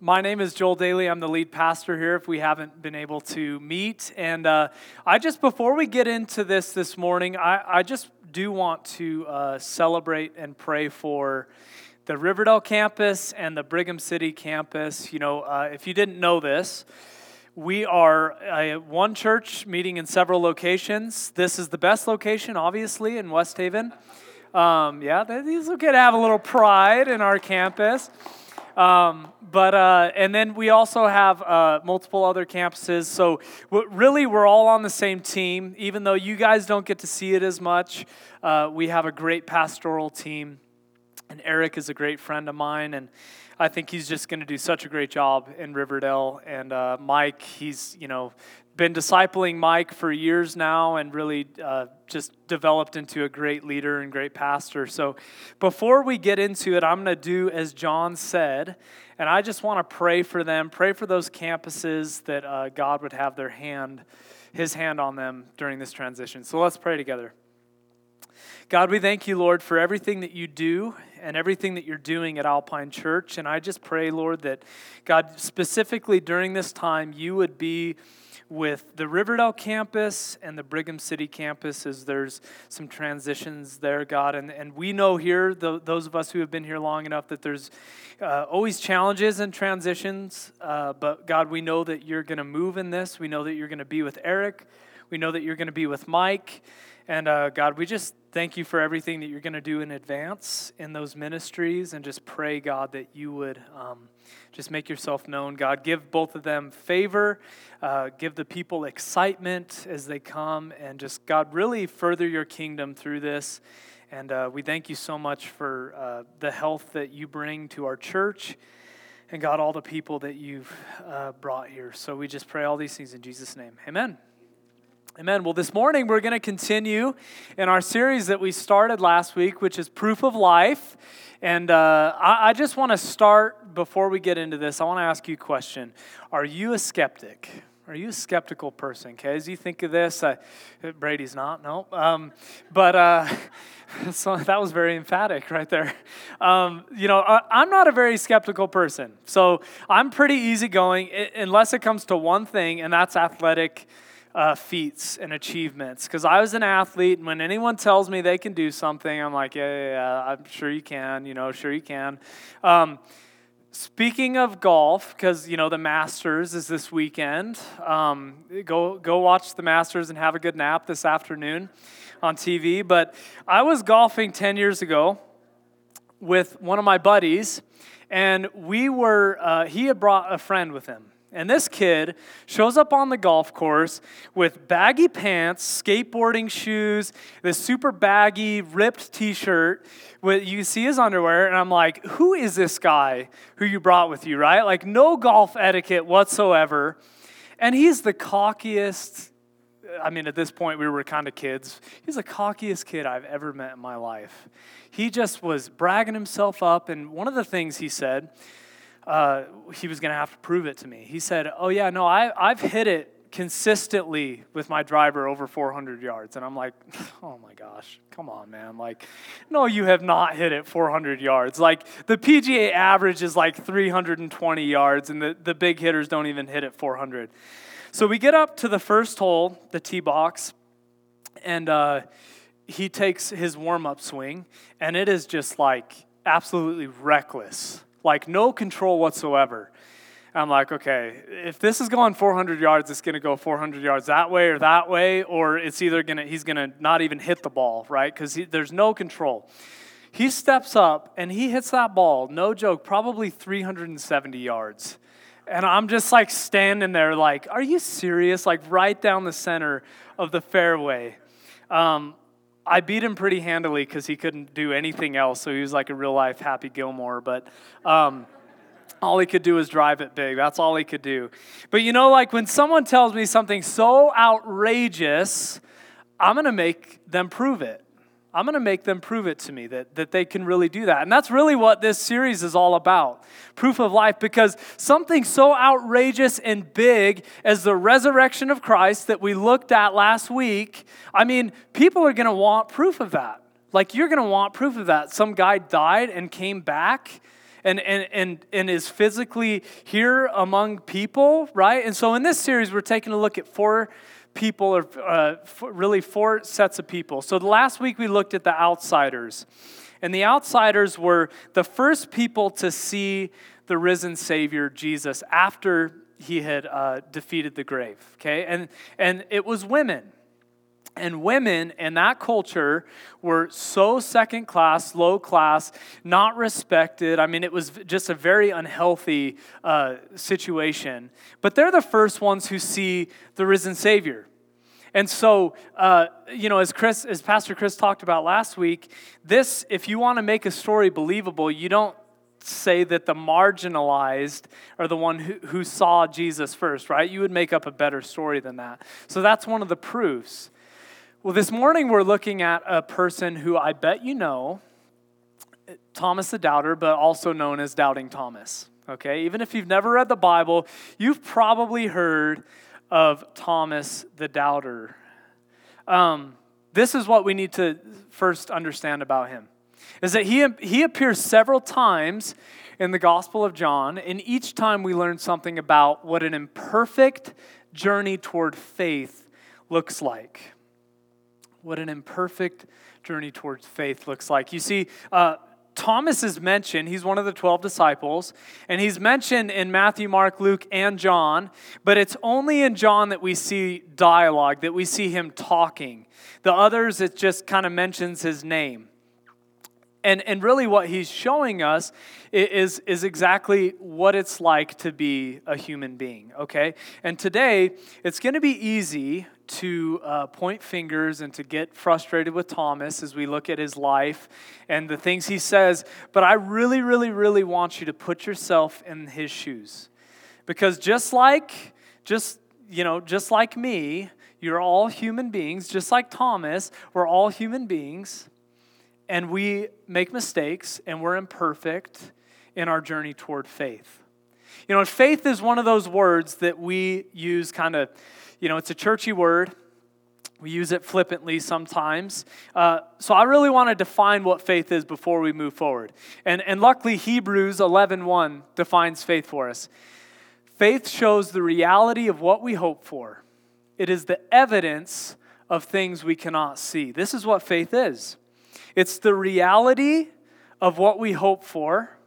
My name is Joel Daly. I'm the lead pastor here if we haven't been able to meet. And uh, I just, before we get into this this morning, I, I just do want to uh, celebrate and pray for the Riverdale campus and the Brigham City campus. You know, uh, if you didn't know this, we are one church meeting in several locations. This is the best location, obviously, in West Haven. Um, yeah, these will get to have a little pride in our campus. Um, but uh, and then we also have uh, multiple other campuses. So really, we're all on the same team. Even though you guys don't get to see it as much, uh, we have a great pastoral team. And Eric is a great friend of mine, and I think he's just going to do such a great job in Riverdale. And uh, Mike, he's you know been discipling Mike for years now and really uh, just developed into a great leader and great pastor. So before we get into it, I'm going to do as John said, and I just want to pray for them, pray for those campuses that uh, God would have their hand, his hand on them during this transition. So let's pray together. God, we thank you, Lord, for everything that you do and everything that you're doing at Alpine Church. And I just pray, Lord, that God, specifically during this time, you would be with the Riverdale campus and the Brigham City campus as there's some transitions there, God. And, and we know here, the, those of us who have been here long enough, that there's uh, always challenges and transitions. Uh, but God, we know that you're going to move in this. We know that you're going to be with Eric. We know that you're going to be with Mike. And uh, God, we just thank you for everything that you're going to do in advance in those ministries and just pray, God, that you would um, just make yourself known. God, give both of them favor, uh, give the people excitement as they come, and just, God, really further your kingdom through this. And uh, we thank you so much for uh, the health that you bring to our church. And God, all the people that you've uh, brought here. So we just pray all these things in Jesus' name. Amen. Amen. Well, this morning we're going to continue in our series that we started last week, which is Proof of Life. And uh, I, I just want to start before we get into this. I want to ask you a question Are you a skeptic? Are you a skeptical person? Okay, as you think of this, Brady's not, no. Um, but uh, so that was very emphatic right there. Um, you know, I, am not a very skeptical person. So I'm pretty easygoing unless it comes to one thing, and that's athletic uh, feats and achievements. Because I was an athlete, and when anyone tells me they can do something, I'm like, yeah, yeah, yeah I'm sure you can. You know, sure you can. Um, speaking of golf, because you know the Masters is this weekend. Um, go go watch the Masters and have a good nap this afternoon on TV. But I was golfing ten years ago with one of my buddies, and we were. Uh, he had brought a friend with him and this kid shows up on the golf course with baggy pants, skateboarding shoes, this super baggy, ripped t shirt. You see his underwear, and I'm like, who is this guy who you brought with you, right? Like, no golf etiquette whatsoever. And he's the cockiest. I mean, at this point, we were kind of kids. He's the cockiest kid I've ever met in my life. He just was bragging himself up. And one of the things he said, uh, he was going to have to prove it to me. He said, Oh, yeah, no, I, I've hit it consistently with my driver over 400 yards. And I'm like, oh my gosh, come on, man. Like, no, you have not hit it 400 yards. Like, the PGA average is like 320 yards, and the, the big hitters don't even hit it 400. So we get up to the first hole, the tee box, and uh, he takes his warm up swing, and it is just like absolutely reckless like no control whatsoever. I'm like, okay, if this is going 400 yards, it's going to go 400 yards that way or that way, or it's either going to, he's going to not even hit the ball, right? Because there's no control. He steps up and he hits that ball, no joke, probably 370 yards. And I'm just like standing there, like, are you serious? Like, right down the center of the fairway. Um, I beat him pretty handily because he couldn't do anything else. So he was like a real life Happy Gilmore. But um, all he could do was drive it big. That's all he could do. But you know, like when someone tells me something so outrageous, I'm going to make them prove it. I'm going to make them prove it to me that, that they can really do that. And that's really what this series is all about proof of life, because something so outrageous and big as the resurrection of Christ that we looked at last week, I mean, people are going to want proof of that. Like, you're going to want proof of that. Some guy died and came back and, and, and, and is physically here among people, right? And so in this series, we're taking a look at four people, or uh, really four sets of people. So last week, we looked at the outsiders. And the outsiders were the first people to see the risen Savior, Jesus, after he had uh, defeated the grave. Okay? And, and it was women. And women in that culture were so second class, low class, not respected. I mean, it was just a very unhealthy uh, situation. But they're the first ones who see the risen Savior. And so, uh, you know, as Chris, as Pastor Chris talked about last week, this, if you want to make a story believable, you don't say that the marginalized are the one who, who saw Jesus first, right? You would make up a better story than that. So that's one of the proofs. Well, this morning we're looking at a person who I bet you know, Thomas the Doubter, but also known as Doubting Thomas. Okay, even if you've never read the Bible, you've probably heard of Thomas the Doubter. Um, this is what we need to first understand about him is that he, he appears several times in the Gospel of John, and each time we learn something about what an imperfect journey toward faith looks like. What an imperfect journey towards faith looks like. You see, uh, Thomas is mentioned. He's one of the 12 disciples, and he's mentioned in Matthew, Mark, Luke, and John, but it's only in John that we see dialogue, that we see him talking. The others, it just kind of mentions his name. And, and really, what he's showing us is, is exactly what it's like to be a human being, okay? And today, it's going to be easy to uh, point fingers and to get frustrated with Thomas as we look at his life and the things he says, but I really, really, really want you to put yourself in his shoes. Because just like, just, you know, just like me, you're all human beings, just like Thomas, we're all human beings and we make mistakes and we're imperfect in our journey toward faith. You know, faith is one of those words that we use kind of, you know, it's a churchy word. We use it flippantly sometimes. Uh, so I really want to define what faith is before we move forward. And, and luckily, Hebrews 11.1 defines faith for us. Faith shows the reality of what we hope for. It is the evidence of things we cannot see. This is what faith is. It's the reality of what we hope for,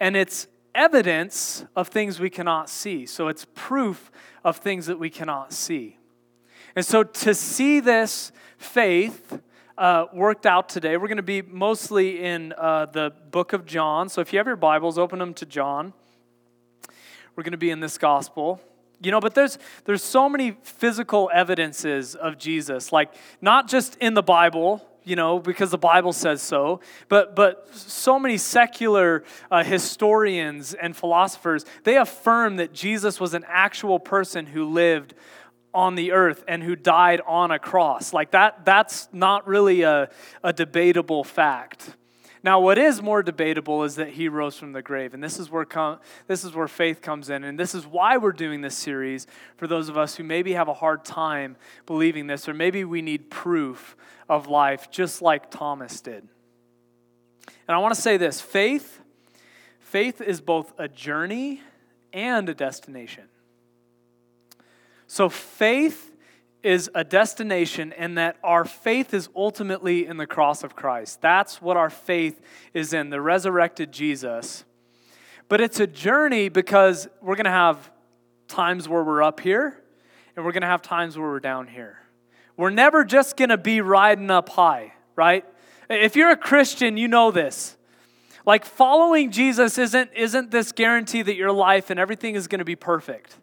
and it's evidence of things we cannot see. So it's proof of things that we cannot see. And so to see this faith uh, worked out today, we're going to be mostly in uh, the book of John. So if you have your Bibles, open them to John. We're going to be in this gospel. You know, but there's there's so many physical evidences of Jesus, like not just in the Bible, you know, because the Bible says so. But, but so many secular uh, historians and philosophers, they affirm that Jesus was an actual person who lived on the earth and who died on a cross. Like that, that's not really a, a debatable fact. Now, what is more debatable is that he rose from the grave, and this is where com- this is where faith comes in, and this is why we're doing this series for those of us who maybe have a hard time believing this, or maybe we need proof of life, just like Thomas did. And I want to say this: faith, faith is both a journey and a destination. So faith is a destination and that our faith is ultimately in the cross of Christ. That's what our faith is in, the resurrected Jesus. But it's a journey because we're going to have times where we're up here and we're going to have times where we're down here. We're never just going to be riding up high, right? If you're a Christian, you know this. Like following Jesus isn't isn't this guarantee that your life and everything is going to be perfect.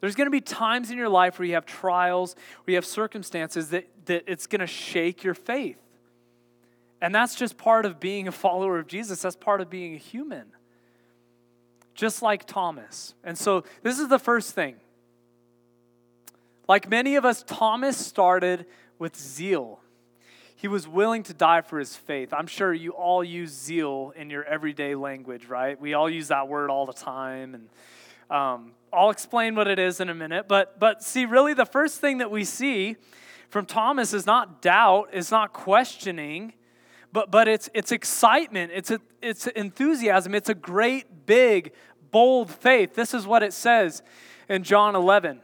There's going to be times in your life where you have trials, where you have circumstances that, that it's going to shake your faith. And that's just part of being a follower of Jesus. That's part of being a human. Just like Thomas. And so this is the first thing. Like many of us, Thomas started with zeal. He was willing to die for his faith. I'm sure you all use zeal in your everyday language, right? We all use that word all the time. And um, I'll explain what it is in a minute. But, but see, really, the first thing that we see from Thomas is not doubt, is not questioning, but, but it's, it's excitement, it's, a, it's enthusiasm, it's a great, big, bold faith. This is what it says in John 11,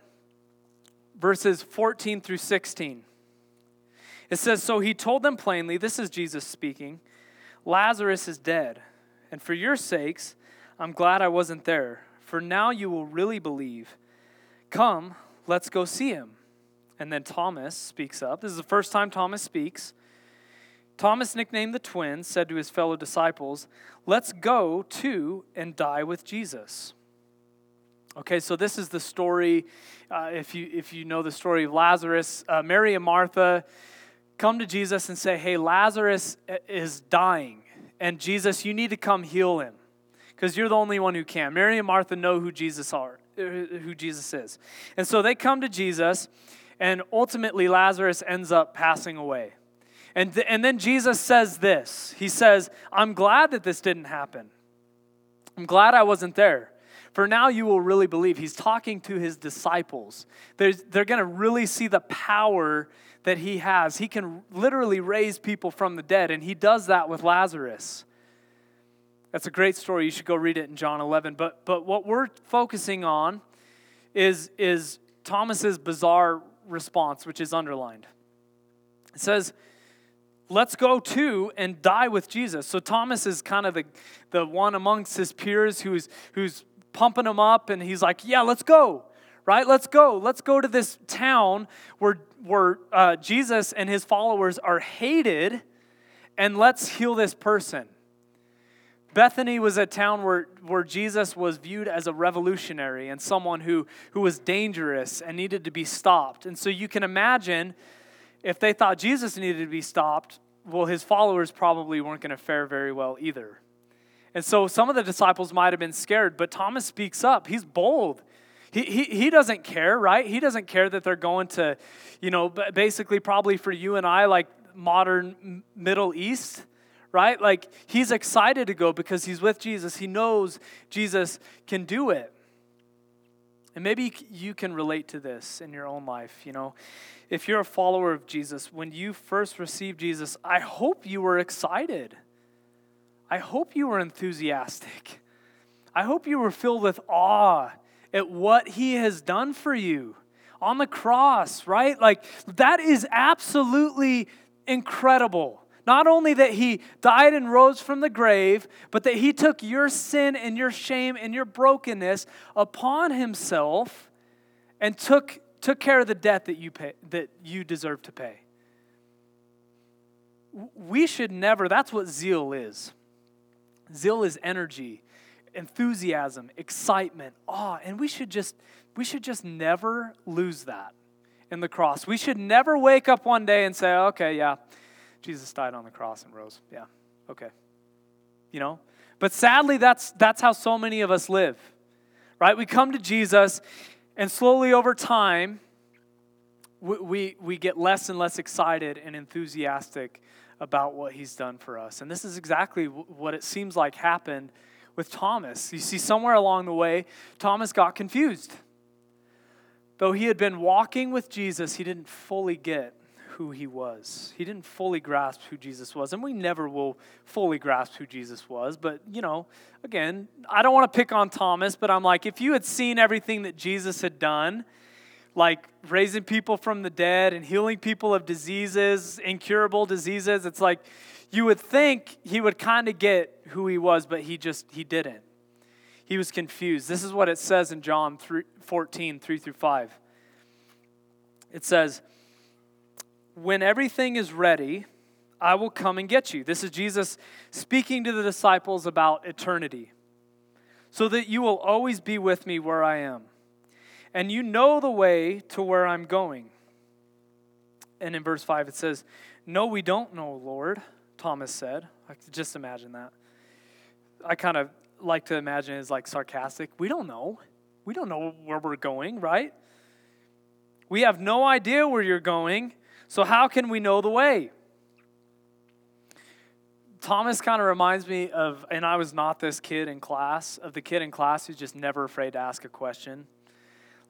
verses 14 through 16. It says, So he told them plainly, this is Jesus speaking, Lazarus is dead, and for your sakes, I'm glad I wasn't there, for now you will really believe. Come, let's go see him. And then Thomas speaks up. This is the first time Thomas speaks. Thomas, nicknamed the twin, said to his fellow disciples, Let's go too and die with Jesus. Okay, so this is the story. Uh, if, you, if you know the story of Lazarus, uh, Mary and Martha come to Jesus and say, Hey, Lazarus is dying, and Jesus, you need to come heal him because you're the only one who can. Mary and Martha know who Jesus are, uh, who Jesus is. And so they come to Jesus, and ultimately Lazarus ends up passing away. And, th- and then Jesus says this He says, I'm glad that this didn't happen. I'm glad I wasn't there. For now you will really believe. He's talking to his disciples. There's, they're going to really see the power that he has. He can literally raise people from the dead, and he does that with Lazarus. That's a great story. You should go read it in John 11. But, but what we're focusing on is, is Thomas's bizarre response, which is underlined. It says, let's go too and die with Jesus. So Thomas is kind of the, the one amongst his peers who's, who's pumping him up, and he's like, yeah, let's go, right? Let's go. Let's go to this town where, where uh, Jesus and his followers are hated, and let's heal this person. Bethany was a town where, where Jesus was viewed as a revolutionary and someone who, who was dangerous and needed to be stopped. And so you can imagine if they thought Jesus needed to be stopped, well, his followers probably weren't going to fare very well either. And so some of the disciples might have been scared, but Thomas speaks up. He's bold. He, he, he doesn't care, right? He doesn't care that they're going to, you know, basically, probably for you and I, like modern Middle East, right? Like he's excited to go because he's with Jesus. He knows Jesus can do it. And maybe you can relate to this in your own life, you know if you're a follower of Jesus, when you first received Jesus, I hope you were excited. I hope you were enthusiastic. I hope you were filled with awe at what he has done for you on the cross, right? Like, that is absolutely incredible. Not only that he died and rose from the grave, but that he took your sin and your shame and your brokenness upon himself and took took care of the debt that you pay that you deserve to pay. We should never, that's what zeal is. Zeal is energy, enthusiasm, excitement, awe, and we should just we should just never lose that in the cross. We should never wake up one day and say, "Okay, yeah, Jesus died on the cross and rose." Yeah. Okay. You know? But sadly that's that's how so many of us live. Right? We come to Jesus and slowly over time, we, we, we get less and less excited and enthusiastic about what he's done for us. And this is exactly what it seems like happened with Thomas. You see, somewhere along the way, Thomas got confused. Though he had been walking with Jesus, he didn't fully get who he was. He didn't fully grasp who Jesus was. And we never will fully grasp who Jesus was. But, you know, again, I don't want to pick on Thomas, but I'm like, if you had seen everything that Jesus had done, like raising people from the dead and healing people of diseases, incurable diseases, it's like you would think he would kind of get who he was, but he just, he didn't. He was confused. This is what it says in John 3, 14, 3 through 5. It says, when everything is ready, I will come and get you. This is Jesus speaking to the disciples about eternity, so that you will always be with me where I am. And you know the way to where I'm going. And in verse 5, it says, No, we don't know, Lord, Thomas said. I could just imagine that. I kind of like to imagine it as like sarcastic. We don't know. We don't know where we're going, right? We have no idea where you're going. So, how can we know the way? Thomas kind of reminds me of, and I was not this kid in class, of the kid in class who's just never afraid to ask a question.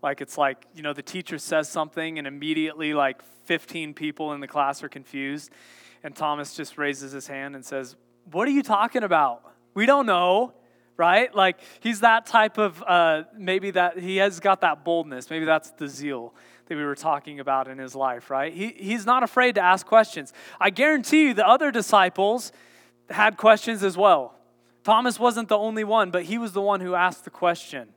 Like it's like, you know, the teacher says something and immediately like 15 people in the class are confused. And Thomas just raises his hand and says, What are you talking about? We don't know, right? Like he's that type of, uh, maybe that he has got that boldness. Maybe that's the zeal that we were talking about in his life, right? He, he's not afraid to ask questions. I guarantee you the other disciples had questions as well. Thomas wasn't the only one, but he was the one who asked the question.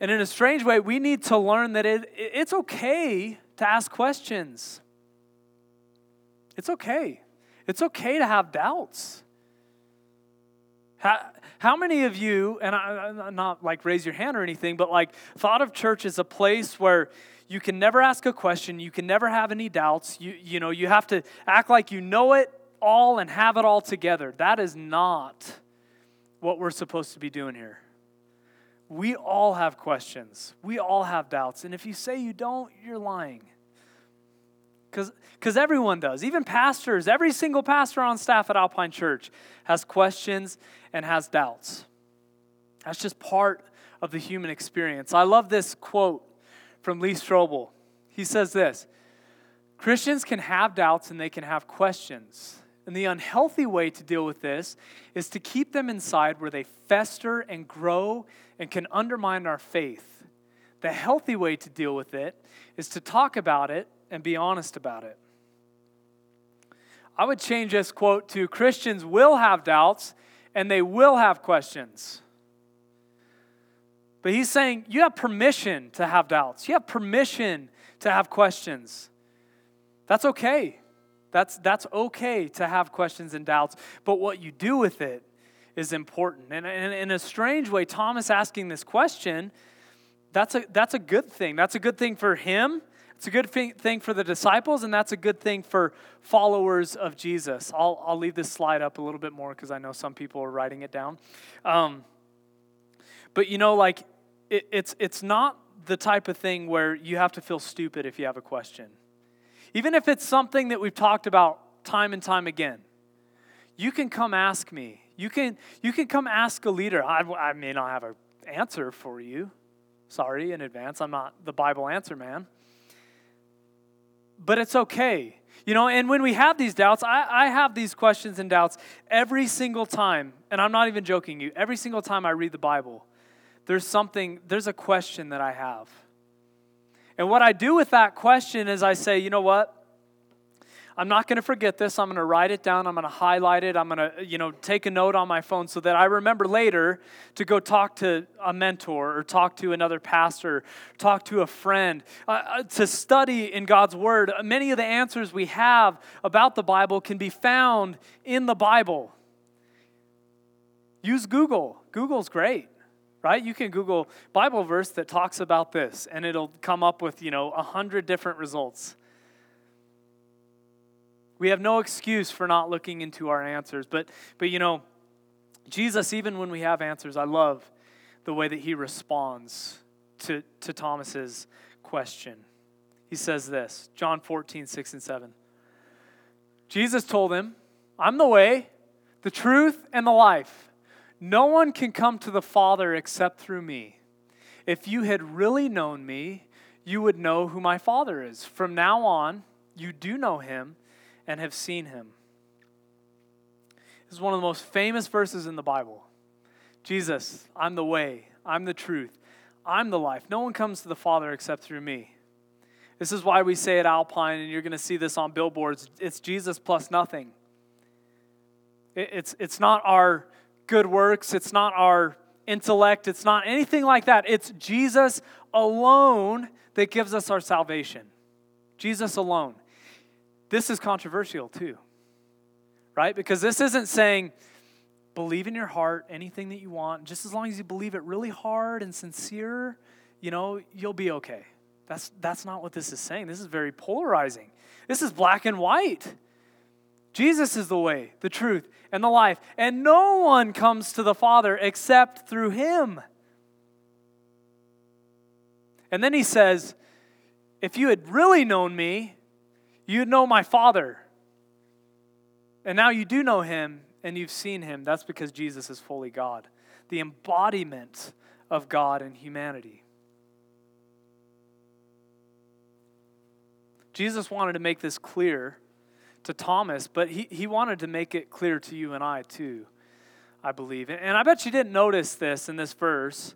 And in a strange way, we need to learn that it, it's okay to ask questions. It's okay. It's okay to have doubts. How, how many of you, and I, am not like raise your hand or anything, but like thought of church as a place where you can never ask a question, you can never have any doubts, you, you know, you have to act like you know it all and have it all together. That is not what we're supposed to be doing here. We all have questions. We all have doubts. And if you say you don't, you're lying. Because everyone does. Even pastors, every single pastor on staff at Alpine Church has questions and has doubts. That's just part of the human experience. I love this quote from Lee Strobel. He says this Christians can have doubts and they can have questions. And the unhealthy way to deal with this is to keep them inside where they fester and grow and can undermine our faith. The healthy way to deal with it is to talk about it and be honest about it. I would change this quote to Christians will have doubts and they will have questions. But he's saying you have permission to have doubts, you have permission to have questions. That's okay. That's, that's okay to have questions and doubts, but what you do with it is important. And, and in a strange way, Thomas asking this question, that's a, that's a good thing. That's a good thing for him. It's a good thing for the disciples, and that's a good thing for followers of Jesus. I'll, I'll leave this slide up a little bit more because I know some people are writing it down. Um, but you know, like, it, it's, it's not the type of thing where you have to feel stupid if you have a question. Even if it's something that we've talked about time and time again, you can come ask me. You can, you can come ask a leader. I, I may not have an answer for you. Sorry in advance. I'm not the Bible answer man. But it's okay. You know, and when we have these doubts, I, I have these questions and doubts every single time, and I'm not even joking you, every single time I read the Bible, there's something, there's a question that I have. And what I do with that question is I say, you know what? I'm not going to forget this. I'm going to write it down. I'm going to highlight it. I'm going to, you know, take a note on my phone so that I remember later to go talk to a mentor or talk to another pastor, talk to a friend, uh, uh to study in God's Word. Many of the answers we have about the Bible can be found in the Bible. Use Google. Google's great right? You can Google Bible verse that talks about this, and it'll come up with, you know, a hundred different results. We have no excuse for not looking into our answers. But, but you know, Jesus, even when we have answers, I love the way that he responds to, to Thomas's question. He says this John 14, 6 and 7. Jesus told him, I'm the way, the truth, and the life. No one can come to the Father except through me. If you had really known me, you would know who my Father is. From now on, you do know him and have seen him. This is one of the most famous verses in the Bible. Jesus, I'm the way, I'm the truth, I'm the life. No one comes to the Father except through me. This is why we say at Alpine, and you're going to see this on billboards it's Jesus plus nothing. It's, it's not our good works, it's not our intellect, it's not anything like that. It's Jesus alone that gives us our salvation. Jesus alone. This is controversial too, right? Because this isn't saying, believe in your heart anything that you want, just as long as you believe it really hard and sincere, you know, you'll be okay. That's, that's not what this is saying. This is very polarizing. This is black and white. Jesus is the way, the truth, and the life. And no one comes to the Father except through him. And then he says, If you had really known me, you know my Father. And now you do know him and you've seen him. That's because Jesus is fully God, the embodiment of God in humanity. Jesus wanted to make this clear to Thomas, but he, he wanted to make it clear to you and I too, I believe. And I bet you didn't notice this in this verse.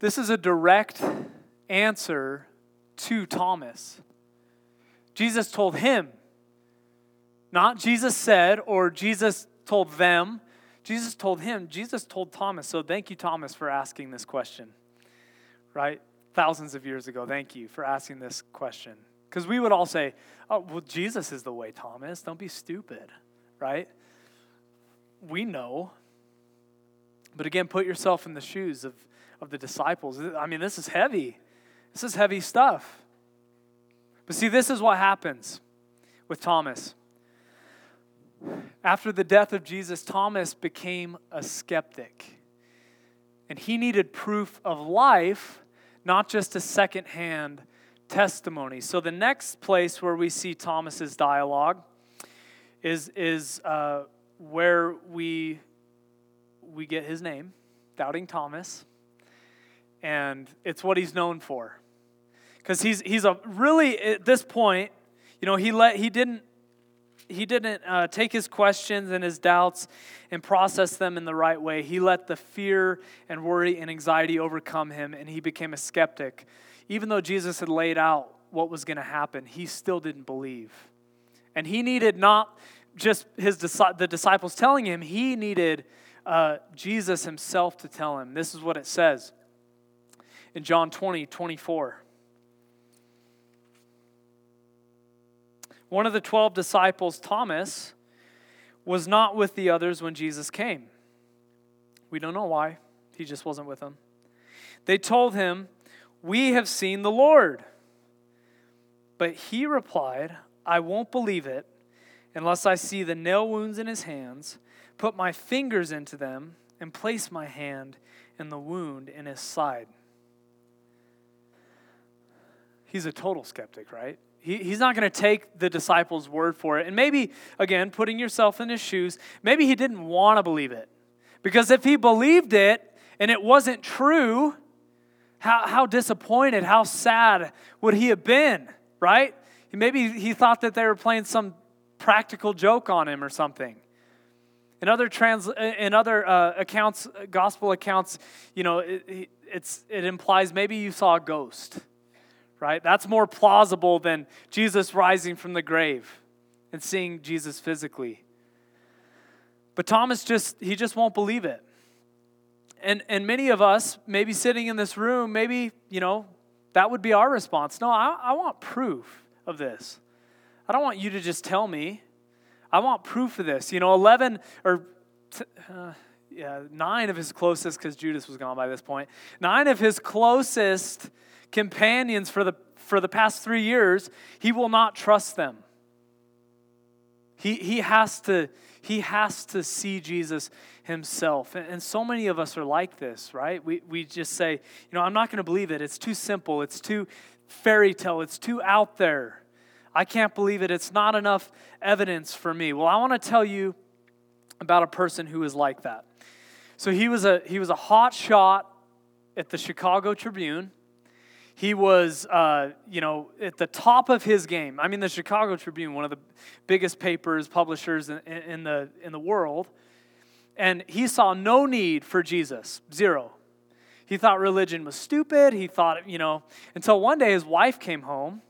This is a direct answer to Thomas. Jesus told him, not Jesus said or Jesus told them. Jesus told him, Jesus told Thomas. So thank you, Thomas, for asking this question, right? Thousands of years ago. Thank you for asking this question. Because we would all say, oh, well, Jesus is the way, Thomas. Don't be stupid, right? We know. But again, put yourself in the shoes of, of the disciples. I mean, this is heavy. This is heavy stuff. But see, this is what happens with Thomas. After the death of Jesus, Thomas became a skeptic. And he needed proof of life, not just a secondhand testimony. So the next place where we see Thomas's dialogue is, is uh, where we, we get his name, Doubting Thomas. And it's what he's known for. Because he's, he's a really, at this point, you know, he, let, he didn't he didn't uh, take his questions and his doubts and process them in the right way. He let the fear and worry and anxiety overcome him, and he became a skeptic. Even though Jesus had laid out what was going to happen, he still didn't believe. And he needed not just his the disciples telling him, he needed uh, Jesus himself to tell him. This is what it says in John 20, 24. One of the 12 disciples, Thomas, was not with the others when Jesus came. We don't know why. He just wasn't with them. They told him, We have seen the Lord. But he replied, I won't believe it unless I see the nail wounds in his hands, put my fingers into them, and place my hand in the wound in his side. He's a total skeptic, right? He, he's not going to take the disciples' word for it. And maybe, again, putting yourself in his shoes, maybe he didn't want to believe it. Because if he believed it and it wasn't true, how, how disappointed, how sad would he have been, right? Maybe he thought that they were playing some practical joke on him or something. In other trans, in other uh, accounts, gospel accounts, you know, it, it's, it implies maybe you saw a ghost right? That's more plausible than Jesus rising from the grave and seeing Jesus physically. But Thomas just, he just won't believe it. And, and many of us, maybe sitting in this room, maybe, you know, that would be our response. No, I, I want proof of this. I don't want you to just tell me. I want proof of this. You know, 11 or uh, yeah, nine of his closest, because Judas was gone by this point, nine of his closest companions for the, for the past three years, he will not trust them. He, he, has to, he has to see Jesus himself. And, and so many of us are like this, right? We, we just say, you know, I'm not going to believe it. It's too simple. It's too fairy tale. It's too out there. I can't believe it. It's not enough evidence for me. Well, I want to tell you about a person who is like that. So he was a he was a hot shot at the Chicago Tribune. He was, uh, you know, at the top of his game. I mean, the Chicago Tribune, one of the biggest papers, publishers in, in, the, in the world. And he saw no need for Jesus, zero. He thought religion was stupid. He thought, you know, until one day his wife came home.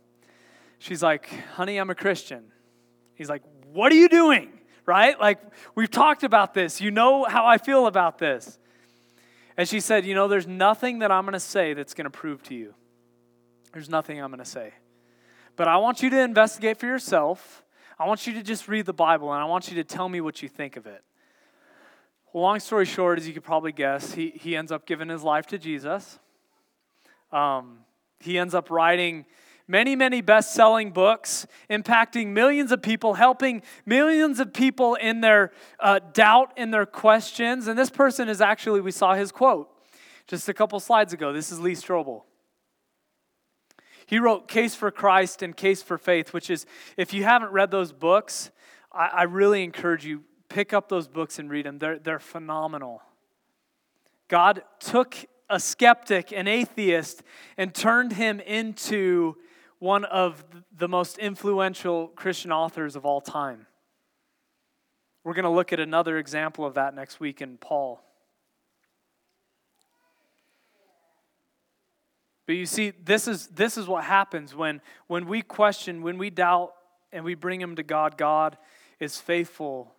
She's like, honey, I'm a Christian. He's like, what are you doing? Right? Like, we've talked about this. You know how I feel about this. And she said, You know, there's nothing that I'm going to say that's going to prove to you there's nothing I'm going to say. But I want you to investigate for yourself. I want you to just read the Bible and I want you to tell me what you think of it. long story short, as you could probably guess, he, he ends up giving his life to Jesus. Um, he ends up writing many, many best selling books, impacting millions of people, helping millions of people in their uh, doubt, in their questions. And this person is actually, we saw his quote just a couple slides ago. This is Lee Strobel. He wrote Case for Christ and Case for Faith, which is, if you haven't read those books, I, I really encourage you, pick up those books and read them. They're, they're phenomenal. God took a skeptic, an atheist, and turned him into one of the most influential Christian authors of all time. We're going to look at another example of that next week in Paul. But you see, this is, this is what happens when, when we question, when we doubt, and we bring him to God. God is faithful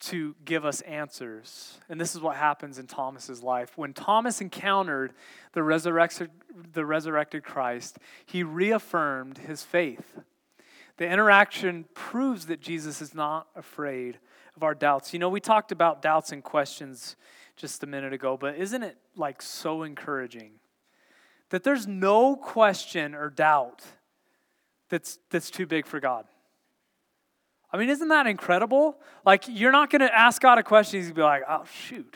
to give us answers. And this is what happens in Thomas's life. When Thomas encountered the resurrected, the resurrected Christ, he reaffirmed his faith. The interaction proves that Jesus is not afraid of our doubts. You know, we talked about doubts and questions just a minute ago, but isn't it like so encouraging that there's no question or doubt that's, that's too big for God? I mean, isn't that incredible? Like, you're not going to ask God a question, he's going to be like, oh, shoot,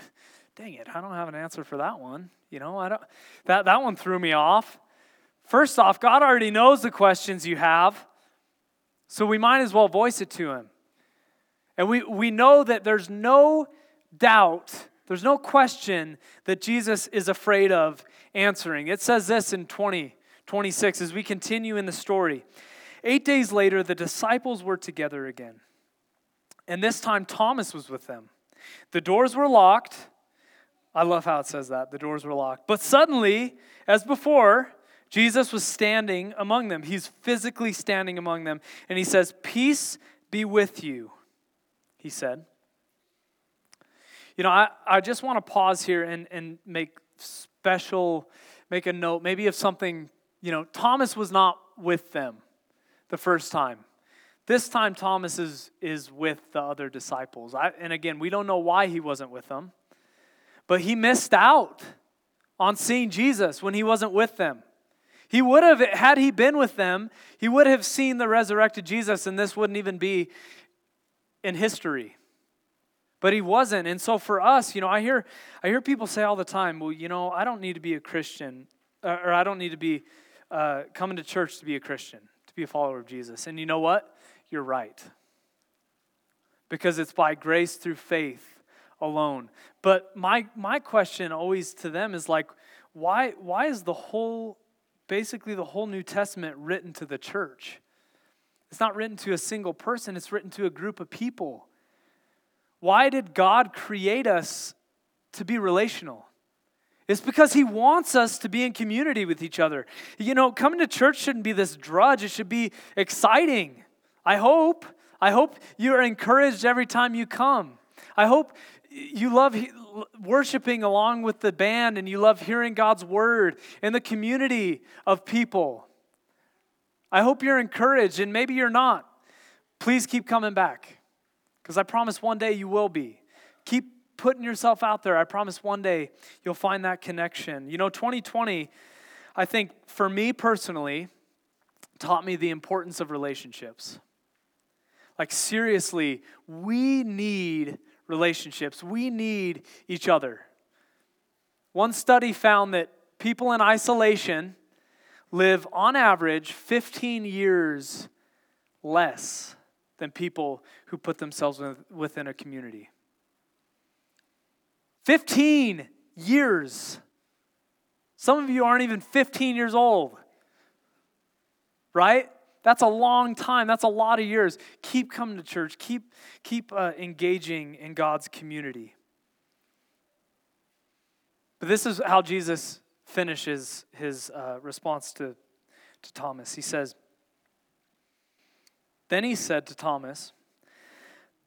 dang it, I don't have an answer for that one. You know, I don't, that, that one threw me off. First off, God already knows the questions you have, so we might as well voice it to Him. And we, we know that there's no doubt, there's no question that Jesus is afraid of answering. It says this in 20, 26 as we continue in the story. Eight days later, the disciples were together again. And this time, Thomas was with them. The doors were locked. I love how it says that. The doors were locked. But suddenly, as before, Jesus was standing among them. He's physically standing among them. And he says, Peace be with you, he said. You know, I, I just want to pause here and, and make special, make a note, maybe of something, you know, Thomas was not with them the first time. This time, Thomas is, is with the other disciples. I, and again, we don't know why he wasn't with them, but he missed out on seeing Jesus when he wasn't with them. He would have, had he been with them, he would have seen the resurrected Jesus, and this wouldn't even be in history. But he wasn't. And so for us, you know, I hear, I hear people say all the time, well, you know, I don't need to be a Christian, or I don't need to be uh, coming to church to be a Christian to be a follower of Jesus. And you know what? You're right. Because it's by grace through faith alone. But my my question always to them is like why why is the whole basically the whole New Testament written to the church? It's not written to a single person, it's written to a group of people. Why did God create us to be relational? It's because he wants us to be in community with each other. You know, coming to church shouldn't be this drudge, it should be exciting. I hope. I hope you are encouraged every time you come. I hope you love worshiping along with the band and you love hearing God's word in the community of people. I hope you're encouraged, and maybe you're not. Please keep coming back because I promise one day you will be. Keep putting yourself out there. I promise one day you'll find that connection. You know, 2020, I think for me personally, taught me the importance of relationships. Like, seriously, we need relationships, we need each other. One study found that people in isolation live on average 15 years less than people who put themselves within a community. 15 years. Some of you aren't even 15 years old, right? That's a long time. That's a lot of years. Keep coming to church. Keep, keep uh, engaging in God's community. But this is how Jesus finishes his uh, response to, to Thomas. He says, Then he said to Thomas,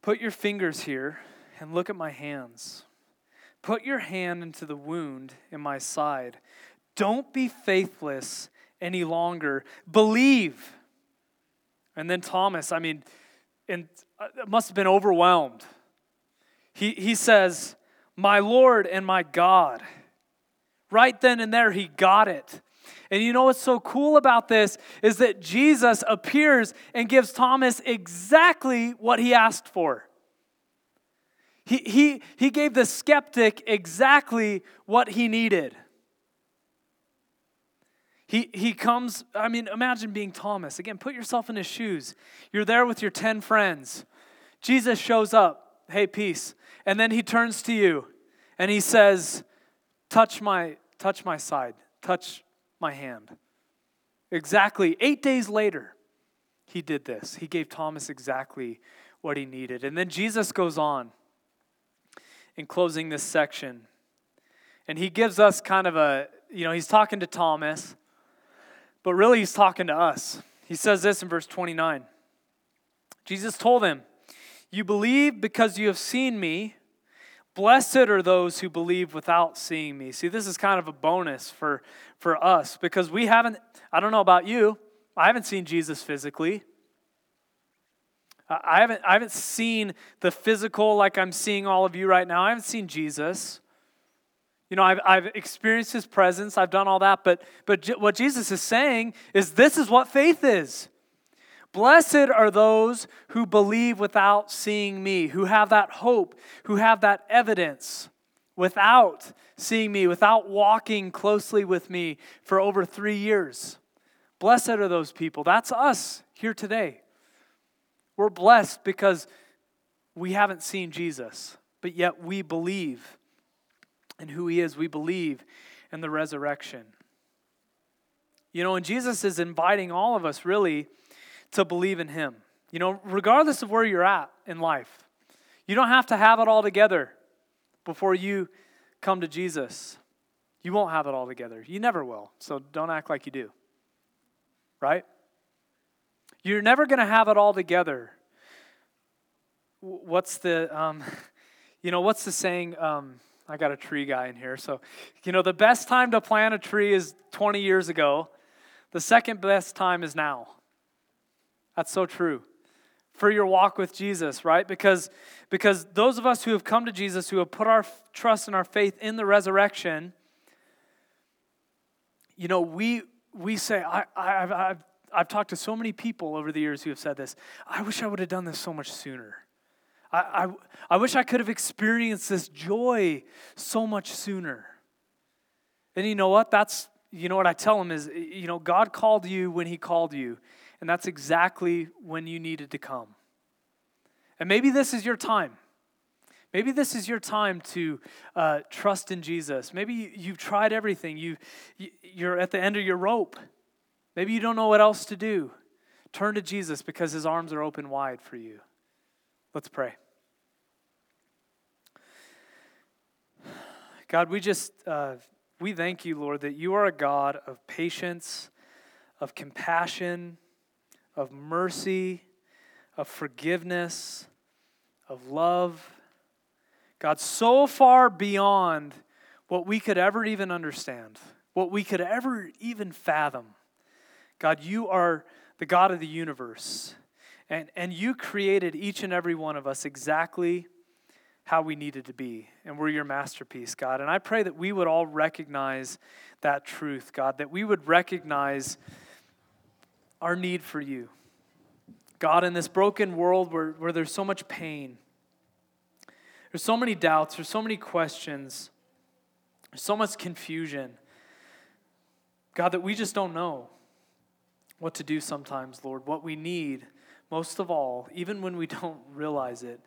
Put your fingers here and look at my hands. Put your hand into the wound in my side. Don't be faithless any longer. Believe. And then Thomas, I mean, and uh, must have been overwhelmed. He, he says, My Lord and my God. Right then and there, he got it. And you know what's so cool about this is that Jesus appears and gives Thomas exactly what he asked for. He, he, he gave the skeptic exactly what he needed. He, he comes, I mean, imagine being Thomas. Again, put yourself in his shoes. You're there with your 10 friends. Jesus shows up, hey, peace. And then he turns to you and he says, touch my, touch my side, touch my hand. exactly eight days later, he did this. He gave Thomas exactly what he needed. And then Jesus goes on in closing this section. And he gives us kind of a, you know, he's talking to Thomas, but really he's talking to us. He says this in verse 29. Jesus told him, You believe because you have seen me. Blessed are those who believe without seeing me. See, this is kind of a bonus for, for us because we haven't, I don't know about you, I haven't seen Jesus physically. I haven't, I haven't seen the physical like I'm seeing all of you right now. I haven't seen Jesus. You know, I've, I've experienced his presence, I've done all that, but, but what Jesus is saying is this is what faith is. Blessed are those who believe without seeing me, who have that hope, who have that evidence without seeing me, without walking closely with me for over three years. Blessed are those people. That's us here today. We're blessed because we haven't seen Jesus, but yet we believe in who he is. We believe in the resurrection. You know, and Jesus is inviting all of us really to believe in him. You know, regardless of where you're at in life, you don't have to have it all together before you come to Jesus. You won't have it all together. You never will. So don't act like you do. Right? You're never going to have it all together. What's the, um, you know, what's the saying? Um, I got a tree guy in here. So, you know, the best time to plant a tree is 20 years ago. The second best time is now. That's so true for your walk with Jesus, right? Because, because those of us who have come to Jesus, who have put our trust and our faith in the resurrection, you know, we, we say, I, I, I've, I've, I've talked to so many people over the years who have said this. I wish I would have done this so much sooner. I, I, I wish I could have experienced this joy so much sooner. And you know what? That's, you know what I tell them is, you know, God called you when He called you, and that's exactly when you needed to come. And maybe this is your time. Maybe this is your time to uh, trust in Jesus. Maybe you've tried everything. You, you're at the end of your rope. Maybe you don't know what else to do. Turn to Jesus because his arms are open wide for you. Let's pray. God, we just, uh, we thank you, Lord, that you are a God of patience, of compassion, of mercy, of forgiveness, of love. God, so far beyond what we could ever even understand, what we could ever even fathom. God, you are the God of the universe. And, and you created each and every one of us exactly how we needed to be. And we're your masterpiece, God. And I pray that we would all recognize that truth, God, that we would recognize our need for you. God, in this broken world where, where there's so much pain, there's so many doubts, there's so many questions, there's so much confusion. God, that we just don't know what to do sometimes, Lord. What we need, most of all, even when we don't realize it,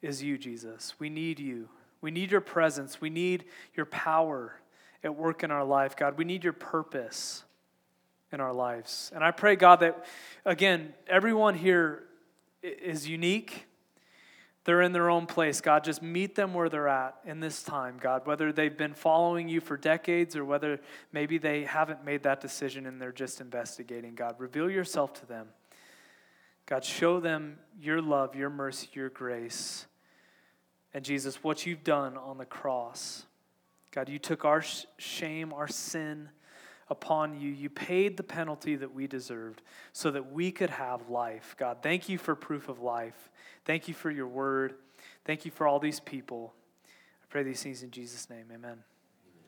is you, Jesus. We need you. We need your presence. We need your power at work in our life, God. We need your purpose in our lives. And I pray, God, that, again, everyone here is unique they're in their own place. God, just meet them where they're at in this time, God, whether they've been following you for decades or whether maybe they haven't made that decision and they're just investigating. God, reveal yourself to them. God, show them your love, your mercy, your grace. And Jesus, what you've done on the cross. God, you took our shame, our sin upon you. You paid the penalty that we deserved so that we could have life. God, thank you for proof of life. Thank you for your word. Thank you for all these people. I pray these things in Jesus' name. Amen.